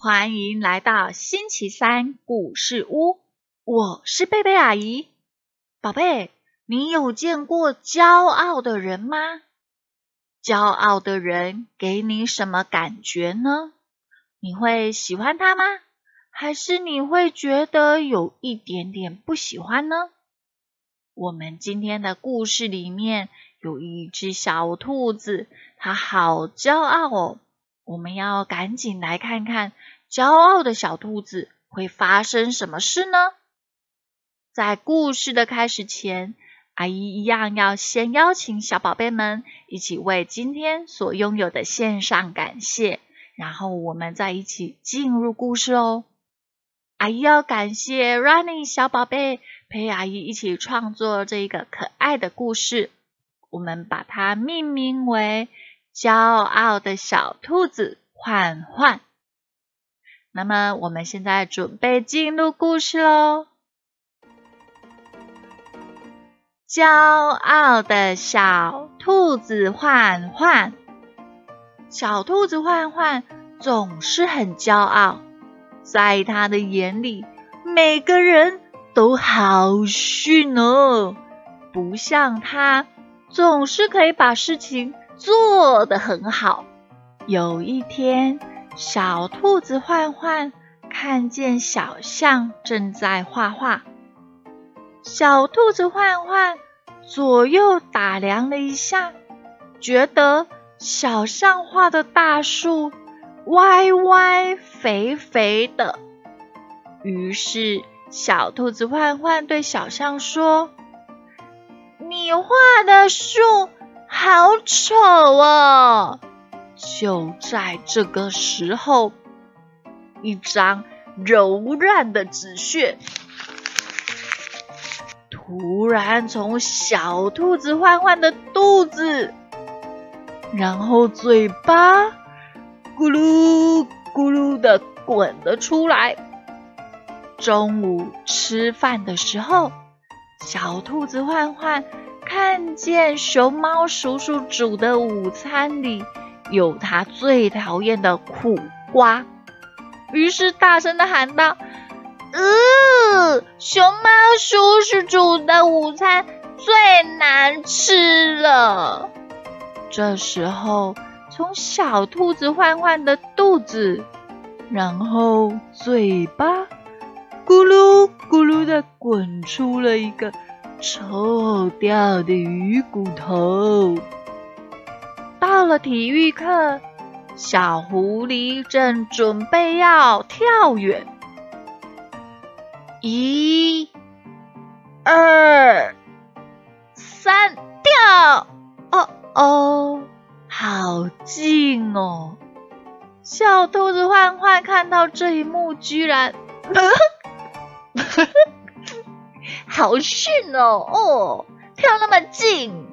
欢迎来到星期三故事屋，我是贝贝阿姨。宝贝，你有见过骄傲的人吗？骄傲的人给你什么感觉呢？你会喜欢他吗？还是你会觉得有一点点不喜欢呢？我们今天的故事里面有一只小兔子，它好骄傲哦。我们要赶紧来看看骄傲的小兔子会发生什么事呢？在故事的开始前，阿姨一样要先邀请小宝贝们一起为今天所拥有的献上感谢，然后我们再一起进入故事哦。阿姨要感谢 Running 小宝贝陪阿姨一起创作这一个可爱的故事，我们把它命名为。骄傲的小兔子焕焕。那么，我们现在准备进入故事喽。骄傲的小兔子焕焕，小兔子焕焕总是很骄傲，在他的眼里，每个人都好逊哦，不像他，总是可以把事情。做得很好。有一天，小兔子焕焕看见小象正在画画。小兔子焕焕左右打量了一下，觉得小象画的大树歪歪肥肥的。于是，小兔子焕焕对小象说：“你画的树。”好丑哦！就在这个时候，一张柔软的纸屑突然从小兔子欢欢的肚子，然后嘴巴咕噜咕噜的滚了出来。中午吃饭的时候，小兔子欢欢。看见熊猫叔叔煮的午餐里有他最讨厌的苦瓜，于是大声的喊道：“呃，熊猫叔叔煮的午餐最难吃了。”这时候，从小兔子欢欢的肚子，然后嘴巴咕噜咕噜的滚出了一个。臭掉的鱼骨头。到了体育课，小狐狸正准备要跳远。一、二、三，跳！哦哦，好近哦！小兔子焕焕看到这一幕，居然。好逊哦！哦，跳那么近，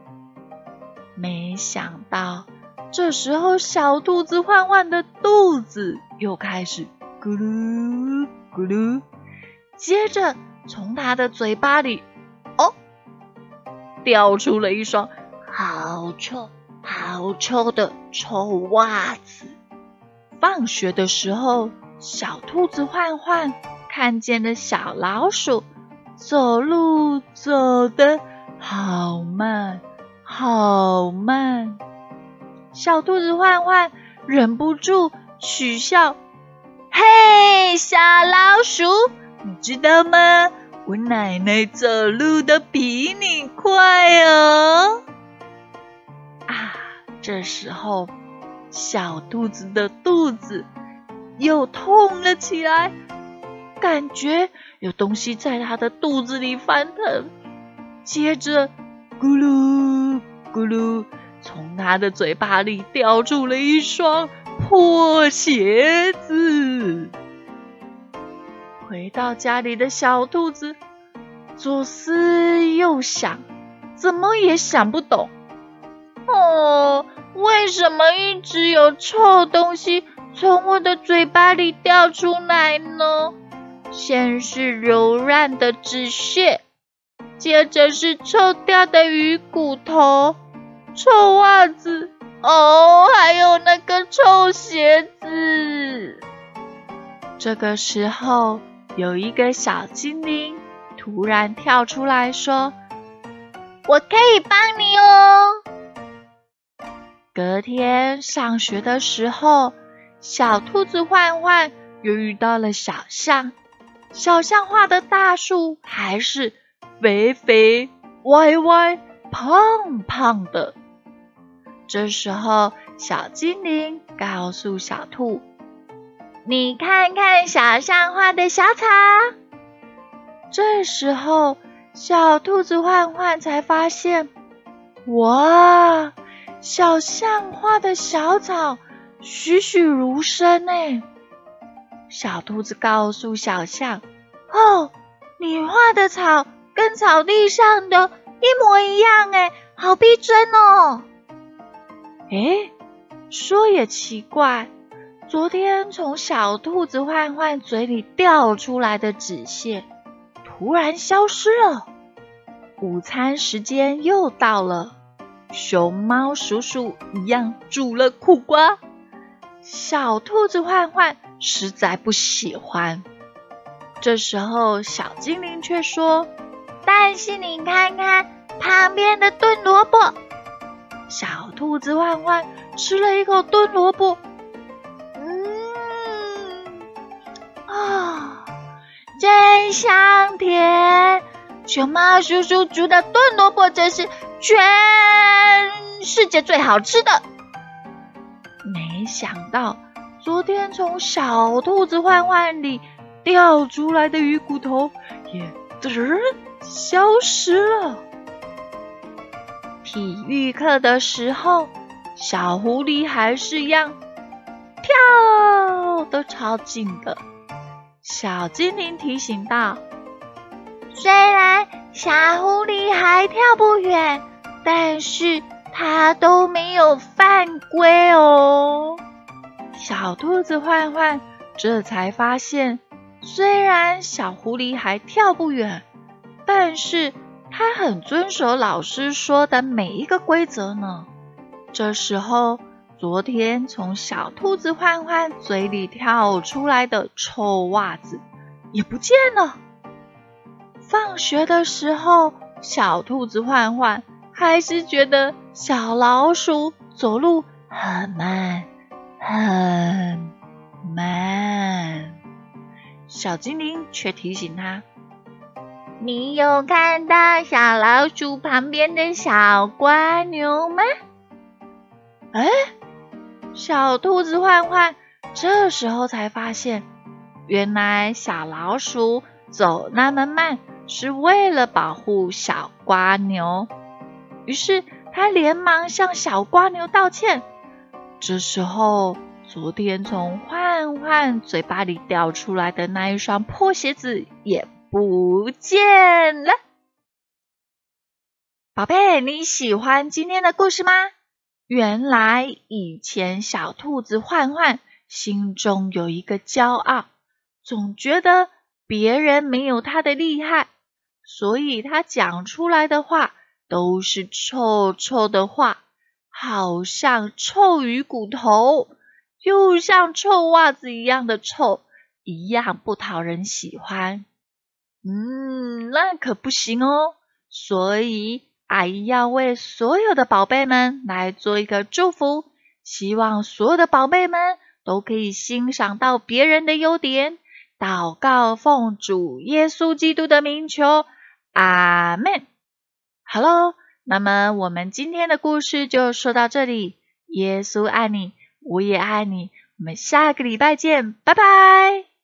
没想到这时候小兔子焕焕的肚子又开始咕噜咕噜，接着从它的嘴巴里哦掉出了一双好臭好臭的臭袜子。放学的时候，小兔子焕焕看见了小老鼠。走路走得好慢，好慢。小兔子焕焕忍不住取笑：“嘿，小老鼠，你知道吗？我奶奶走路都比你快哦！”啊，这时候小兔子的肚子又痛了起来。感觉有东西在他的肚子里翻腾，接着咕噜咕噜，从他的嘴巴里掉出了一双破鞋子。回到家里的小兔子左思右想，怎么也想不懂，哦，为什么一直有臭东西从我的嘴巴里掉出来呢？先是柔软的纸屑，接着是臭掉的鱼骨头、臭袜子，哦，还有那个臭鞋子。这个时候，有一个小精灵突然跳出来说：“我可以帮你哦。”隔天上学的时候，小兔子焕焕又遇到了小象。小象画的大树还是肥肥、歪歪、胖胖的。这时候，小精灵告诉小兔：“你看看小象画的小草。”这时候，小兔子焕焕才发现，哇！小象画的小草栩栩如生呢。小兔子告诉小象：“哦，你画的草跟草地上的一模一样哎，好逼真哦！”哎，说也奇怪，昨天从小兔子焕焕嘴里掉出来的纸屑突然消失了。午餐时间又到了。熊猫叔叔一样煮了苦瓜，小兔子焕焕实在不喜欢。这时候，小精灵却说：“但是你看看旁边的炖萝卜。”小兔子焕焕吃了一口炖萝卜，嗯，啊，真香甜！熊猫叔叔煮的炖萝卜真是全世界最好吃的。想到昨天从小兔子焕焕里掉出来的鱼骨头也嘚消失了。体育课的时候，小狐狸还是一样跳都超近的。小精灵提醒道。虽然小狐狸还跳不远，但是它都没有犯规哦。小兔子焕焕这才发现，虽然小狐狸还跳不远，但是它很遵守老师说的每一个规则呢。这时候，昨天从小兔子焕焕嘴里跳出来的臭袜子也不见了。放学的时候，小兔子焕焕还是觉得小老鼠走路很慢，很慢。小精灵却提醒他：“你有看到小老鼠旁边的小蜗牛吗？”哎，小兔子焕焕这时候才发现，原来小老鼠走那么慢。是为了保护小瓜牛，于是他连忙向小瓜牛道歉。这时候，昨天从焕焕嘴巴里掉出来的那一双破鞋子也不见了。宝贝，你喜欢今天的故事吗？原来以前小兔子焕焕心中有一个骄傲，总觉得别人没有他的厉害。所以他讲出来的话都是臭臭的话，好像臭鱼骨头，又像臭袜子一样的臭，一样不讨人喜欢。嗯，那可不行哦。所以阿姨要为所有的宝贝们来做一个祝福，希望所有的宝贝们都可以欣赏到别人的优点。祷告奉主耶稣基督的名求。阿门。好喽，那么我们今天的故事就说到这里。耶稣爱你，我也爱你。我们下个礼拜见，拜拜。